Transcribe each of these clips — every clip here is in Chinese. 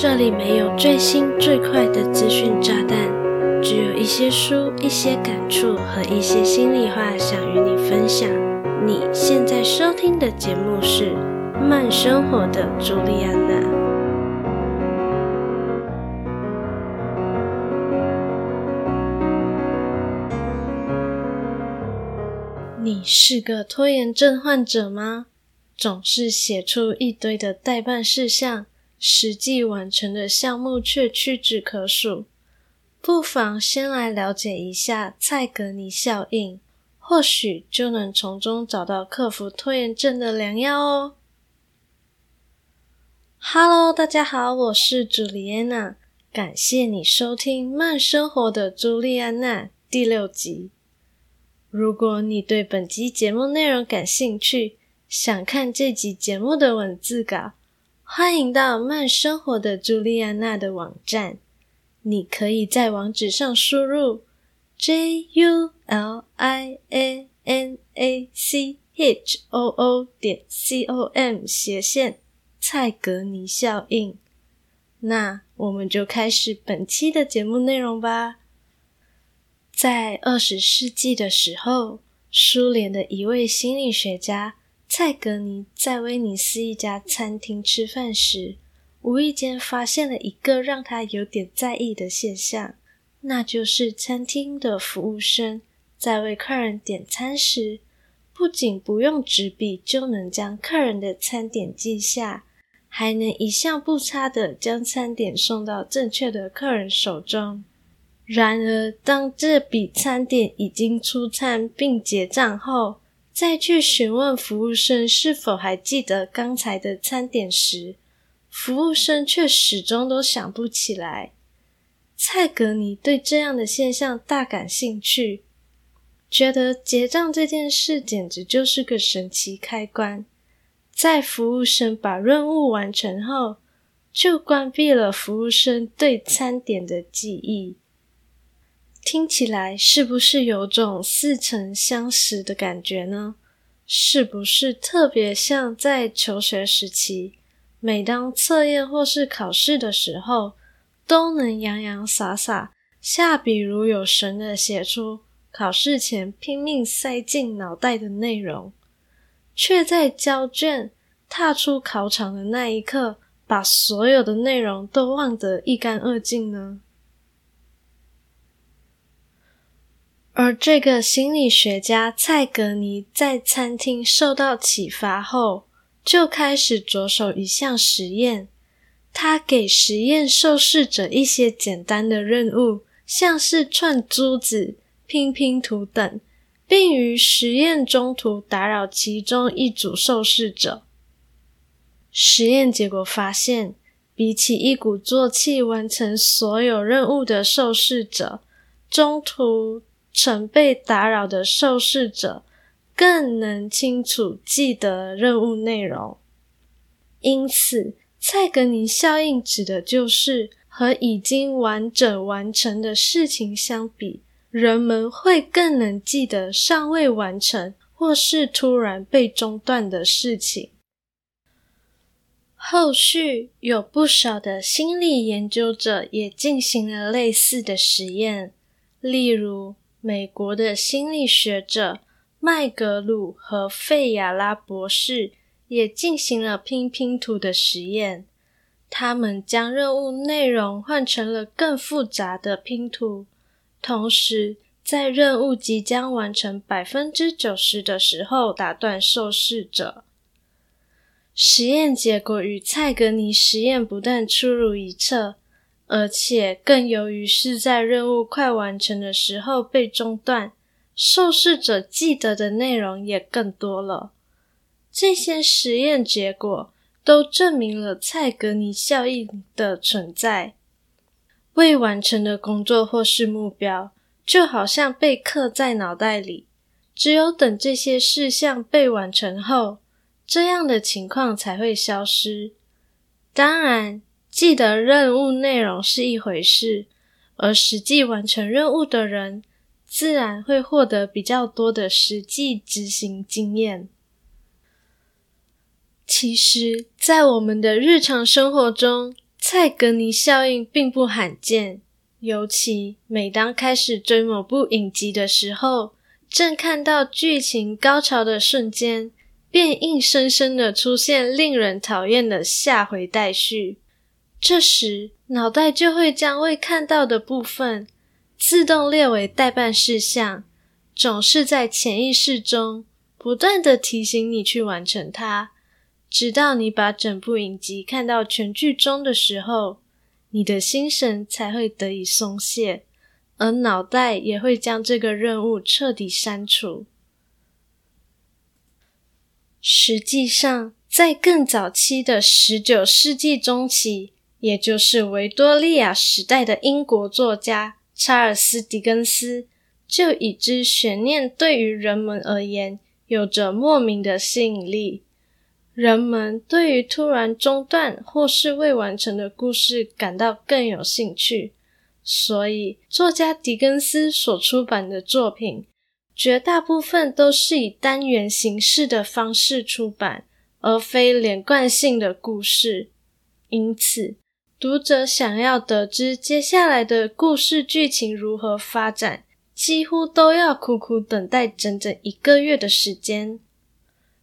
这里没有最新最快的资讯炸弹，只有一些书、一些感触和一些心里话想与你分享。你现在收听的节目是《慢生活的朱莉安娜》。你是个拖延症患者吗？总是写出一堆的待办事项，实际完成的项目却屈指可数。不妨先来了解一下蔡格尼效应，或许就能从中找到克服拖延症的良药哦。Hello，大家好，我是朱莉安娜，感谢你收听《慢生活的朱莉安娜》第六集。如果你对本集节目内容感兴趣，想看这集节目的文字稿，欢迎到慢生活的朱莉安娜的网站。你可以在网址上输入 j u l i a n a c h o o 点 c o m 斜线蔡格尼效应。那我们就开始本期的节目内容吧。在二十世纪的时候，苏联的一位心理学家蔡格尼在威尼斯一家餐厅吃饭时，无意间发现了一个让他有点在意的现象，那就是餐厅的服务生在为客人点餐时，不仅不用纸笔就能将客人的餐点记下，还能一项不差的将餐点送到正确的客人手中。然而，当这笔餐点已经出餐并结账后，再去询问服务生是否还记得刚才的餐点时，服务生却始终都想不起来。蔡格尼对这样的现象大感兴趣，觉得结账这件事简直就是个神奇开关。在服务生把任务完成后，就关闭了服务生对餐点的记忆。听起来是不是有种似曾相识的感觉呢？是不是特别像在求学时期，每当测验或是考试的时候，都能洋洋洒洒、下笔如有神的写出考试前拼命塞进脑袋的内容，却在交卷、踏出考场的那一刻，把所有的内容都忘得一干二净呢？而这个心理学家蔡格尼在餐厅受到启发后，就开始着手一项实验。他给实验受试者一些简单的任务，像是串珠子、拼拼图等，并于实验中途打扰其中一组受试者。实验结果发现，比起一鼓作气完成所有任务的受试者，中途曾被打扰的受试者更能清楚记得任务内容，因此蔡格尼效应指的就是和已经完整完成的事情相比，人们会更能记得尚未完成或是突然被中断的事情。后续有不少的心理研究者也进行了类似的实验，例如，美国的心理学者麦格鲁和费亚拉博士也进行了拼拼图的实验。他们将任务内容换成了更复杂的拼图，同时在任务即将完成百分之九十的时候打断受试者。实验结果与蔡格尼实验不但出入一辙。而且更由于是在任务快完成的时候被中断，受试者记得的内容也更多了。这些实验结果都证明了蔡格尼效应的存在。未完成的工作或是目标，就好像被刻在脑袋里，只有等这些事项被完成后，这样的情况才会消失。当然。记得任务内容是一回事，而实际完成任务的人，自然会获得比较多的实际执行经验。其实，在我们的日常生活中，蔡格尼效应并不罕见，尤其每当开始追某部影集的时候，正看到剧情高潮的瞬间，便硬生生的出现令人讨厌的下回待续。这时，脑袋就会将未看到的部分自动列为待办事项，总是在潜意识中不断的提醒你去完成它。直到你把整部影集看到全剧终的时候，你的心神才会得以松懈，而脑袋也会将这个任务彻底删除。实际上，在更早期的十九世纪中期，也就是维多利亚时代的英国作家查尔斯·狄更斯，就已知悬念对于人们而言有着莫名的吸引力。人们对于突然中断或是未完成的故事感到更有兴趣，所以作家狄更斯所出版的作品绝大部分都是以单元形式的方式出版，而非连贯性的故事。因此，读者想要得知接下来的故事剧情如何发展，几乎都要苦苦等待整整一个月的时间。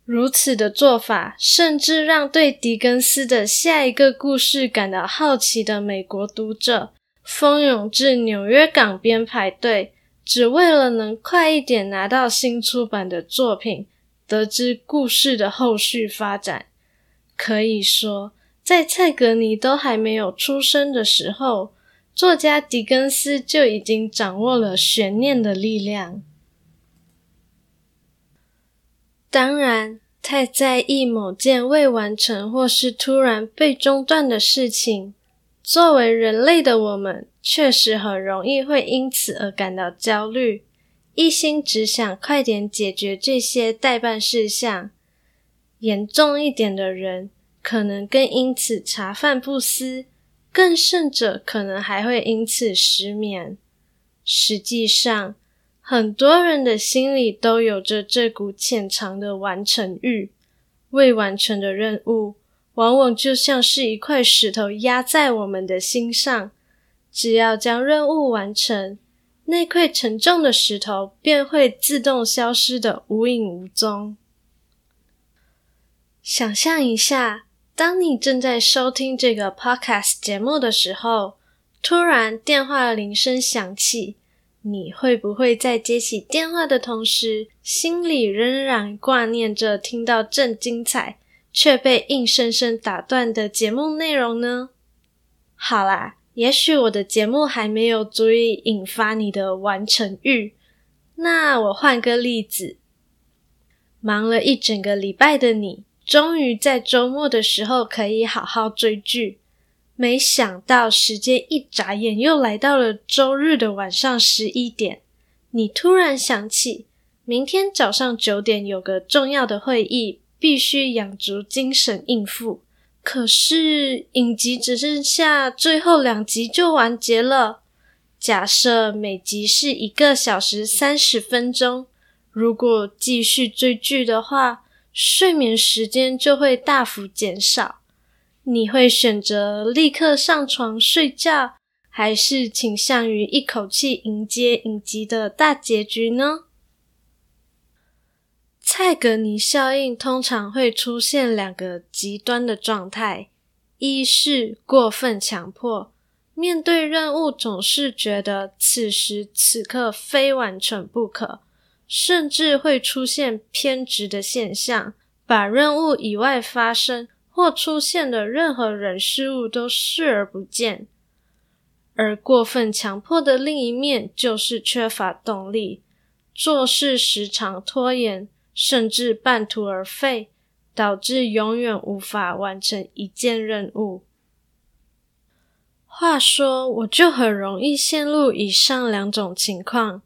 如此的做法，甚至让对狄更斯的下一个故事感到好奇的美国读者蜂拥至纽约港边排队，只为了能快一点拿到新出版的作品，得知故事的后续发展。可以说，在蔡格尼都还没有出生的时候，作家狄更斯就已经掌握了悬念的力量。当然，太在意某件未完成或是突然被中断的事情，作为人类的我们，确实很容易会因此而感到焦虑，一心只想快点解决这些待办事项。严重一点的人，可能更因此茶饭不思，更甚者，可能还会因此失眠。实际上，很多人的心里都有着这股潜藏的完成欲，未完成的任务往往就像是一块石头压在我们的心上，只要将任务完成，那块沉重的石头便会自动消失的无影无踪。想象一下，当你正在收听这个 podcast 节目的时候，突然电话铃声响起。你会不会在接起电话的同时，心里仍然挂念着听到正精彩却被硬生生打断的节目内容呢？好啦，也许我的节目还没有足以引发你的完成欲，那我换个例子，忙了一整个礼拜的你，终于在周末的时候可以好好追剧。没想到时间一眨眼又来到了周日的晚上十一点，你突然想起明天早上九点有个重要的会议，必须养足精神应付。可是影集只剩下最后两集就完结了。假设每集是一个小时三十分钟，如果继续追剧的话，睡眠时间就会大幅减少。你会选择立刻上床睡觉，还是倾向于一口气迎接影集的大结局呢？蔡格尼效应通常会出现两个极端的状态：一是过分强迫，面对任务总是觉得此时此刻非完成不可，甚至会出现偏执的现象，把任务以外发生。或出现的任何人事物都视而不见，而过分强迫的另一面就是缺乏动力，做事时常拖延，甚至半途而废，导致永远无法完成一件任务。话说，我就很容易陷入以上两种情况，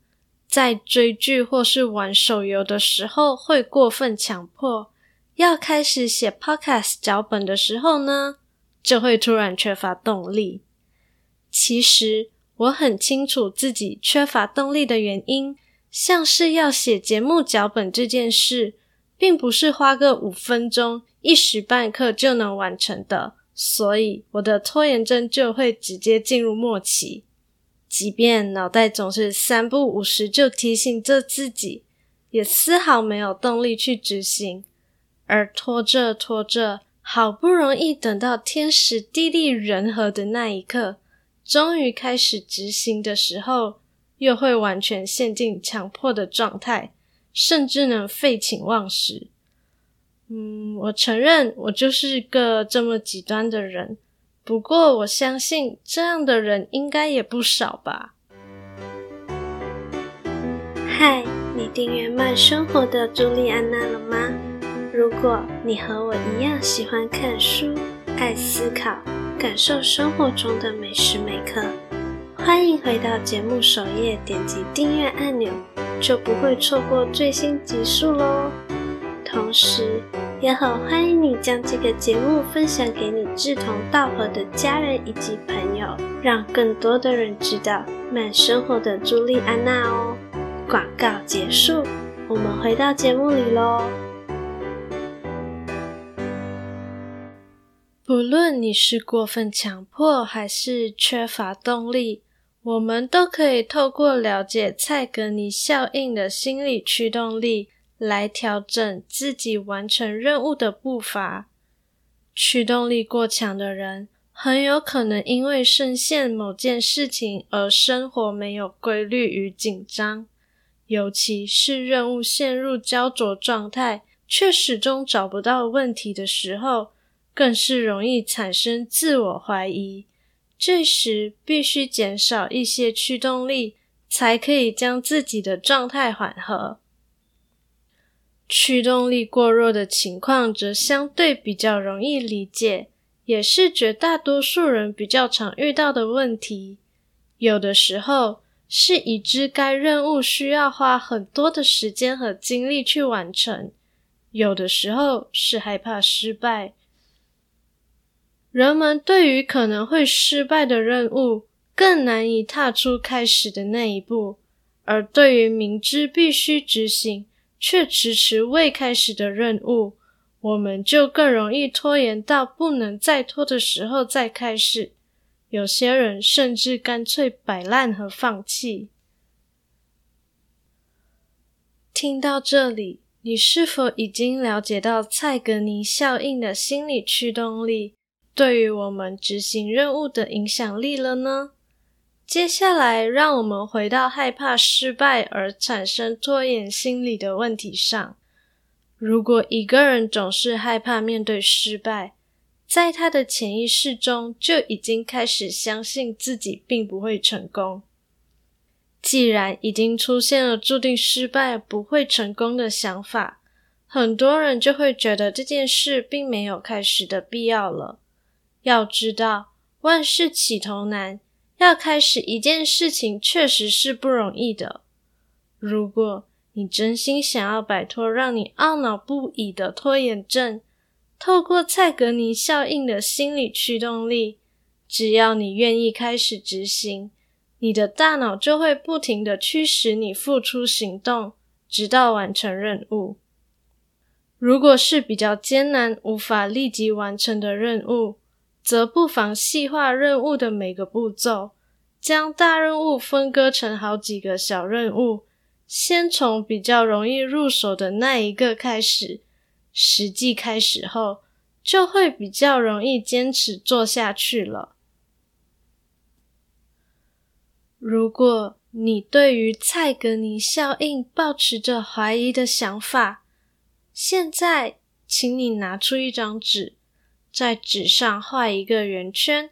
在追剧或是玩手游的时候会过分强迫。要开始写 Podcast 脚本的时候呢，就会突然缺乏动力。其实我很清楚自己缺乏动力的原因，像是要写节目脚本这件事，并不是花个五分钟、一时半刻就能完成的，所以我的拖延症就会直接进入末期。即便脑袋总是三不五时就提醒着自己，也丝毫没有动力去执行。而拖着拖着，好不容易等到天时地利人和的那一刻，终于开始执行的时候，又会完全陷进强迫的状态，甚至能废寝忘食。嗯，我承认我就是个这么极端的人，不过我相信这样的人应该也不少吧。嗨，你订阅慢生活的朱莉安娜了吗？如果你和我一样喜欢看书、爱思考、感受生活中的每时每刻，欢迎回到节目首页，点击订阅按钮，就不会错过最新集数喽。同时，也很欢迎你将这个节目分享给你志同道合的家人以及朋友，让更多的人知道慢生活的朱莉安娜哦。广告结束，我们回到节目里喽。不论你是过分强迫还是缺乏动力，我们都可以透过了解蔡格尼效应的心理驱动力。来调整自己完成任务的步伐。驱动力过强的人，很有可能因为深陷某件事情而生活没有规律与紧张，尤其是任务陷入焦灼状态，却始终找不到问题的时候，更是容易产生自我怀疑。这时必须减少一些驱动力，才可以将自己的状态缓和。驱动力过弱的情况则相对比较容易理解，也是绝大多数人比较常遇到的问题。有的时候是已知该任务需要花很多的时间和精力去完成，有的时候是害怕失败。人们对于可能会失败的任务更难以踏出开始的那一步，而对于明知必须执行，却迟迟未开始的任务，我们就更容易拖延到不能再拖的时候再开始。有些人甚至干脆摆烂和放弃。听到这里，你是否已经了解到蔡格尼效应的心理驱动力对于我们执行任务的影响力了呢？接下来，让我们回到害怕失败而产生拖延心理的问题上。如果一个人总是害怕面对失败，在他的潜意识中就已经开始相信自己并不会成功。既然已经出现了注定失败不会成功的想法，很多人就会觉得这件事并没有开始的必要了。要知道，万事起头难。要开始一件事情，确实是不容易的。如果你真心想要摆脱让你懊恼不已的拖延症，透过蔡格尼效应的心理驱动力，只要你愿意开始执行，你的大脑就会不停的驱使你付出行动，直到完成任务。如果是比较艰难、无法立即完成的任务，则不妨细化任务的每个步骤，将大任务分割成好几个小任务，先从比较容易入手的那一个开始。实际开始后，就会比较容易坚持做下去了。如果你对于蔡格尼效应抱持着怀疑的想法，现在请你拿出一张纸。在纸上画一个圆圈，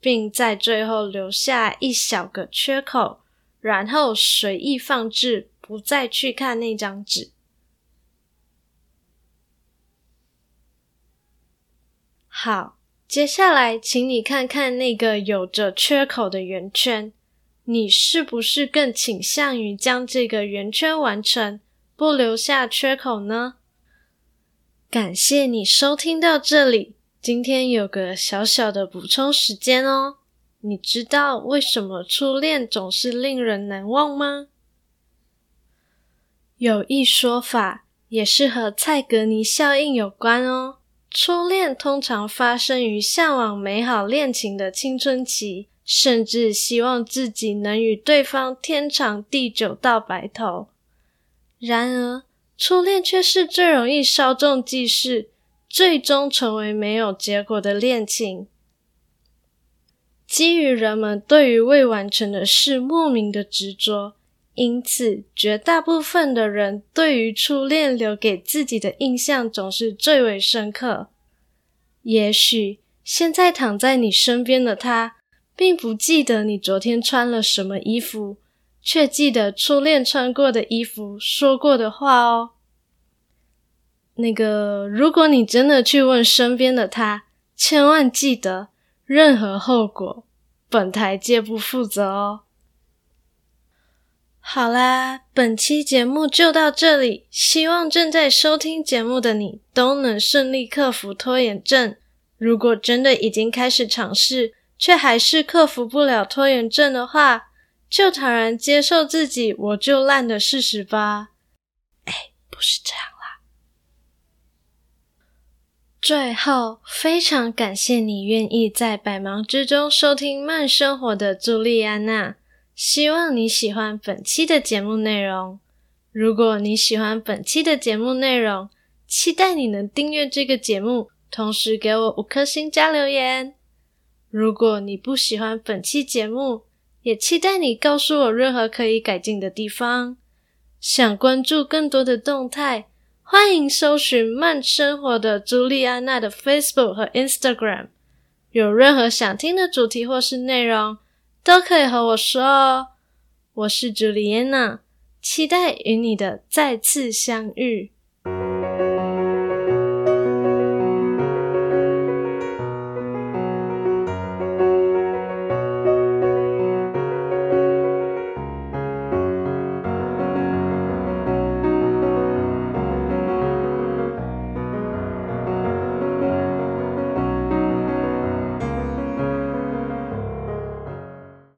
并在最后留下一小个缺口，然后随意放置，不再去看那张纸。好，接下来请你看看那个有着缺口的圆圈，你是不是更倾向于将这个圆圈完成，不留下缺口呢？感谢你收听到这里。今天有个小小的补充时间哦，你知道为什么初恋总是令人难忘吗？有一说法也是和蔡格尼效应有关哦，初恋通常发生于向往美好恋情的青春期，甚至希望自己能与对方天长地久到白头。然而，初恋却是最容易稍纵即逝，最终成为没有结果的恋情。基于人们对于未完成的事莫名的执着，因此绝大部分的人对于初恋留给自己的印象总是最为深刻。也许现在躺在你身边的他，并不记得你昨天穿了什么衣服，却记得初恋穿过的衣服，说过的话哦。那个，如果你真的去问身边的他，千万记得。任何后果，本台皆不负责哦。好啦，本期节目就到这里，希望正在收听节目的你都能顺利克服拖延症。如果真的已经开始尝试，却还是克服不了拖延症的话，就坦然接受自己我就烂的事实吧。哎，不是这样。最后，非常感谢你愿意在百忙之中收听慢生活的朱莉安娜。希望你喜欢本期的节目内容。如果你喜欢本期的节目内容，期待你能订阅这个节目，同时给我五颗星加留言。如果你不喜欢本期节目，也期待你告诉我任何可以改进的地方。想关注更多的动态。欢迎搜寻慢生活的朱莉安娜的 Facebook 和 Instagram，有任何想听的主题或是内容，都可以和我说哦。我是朱莉安娜，期待与你的再次相遇。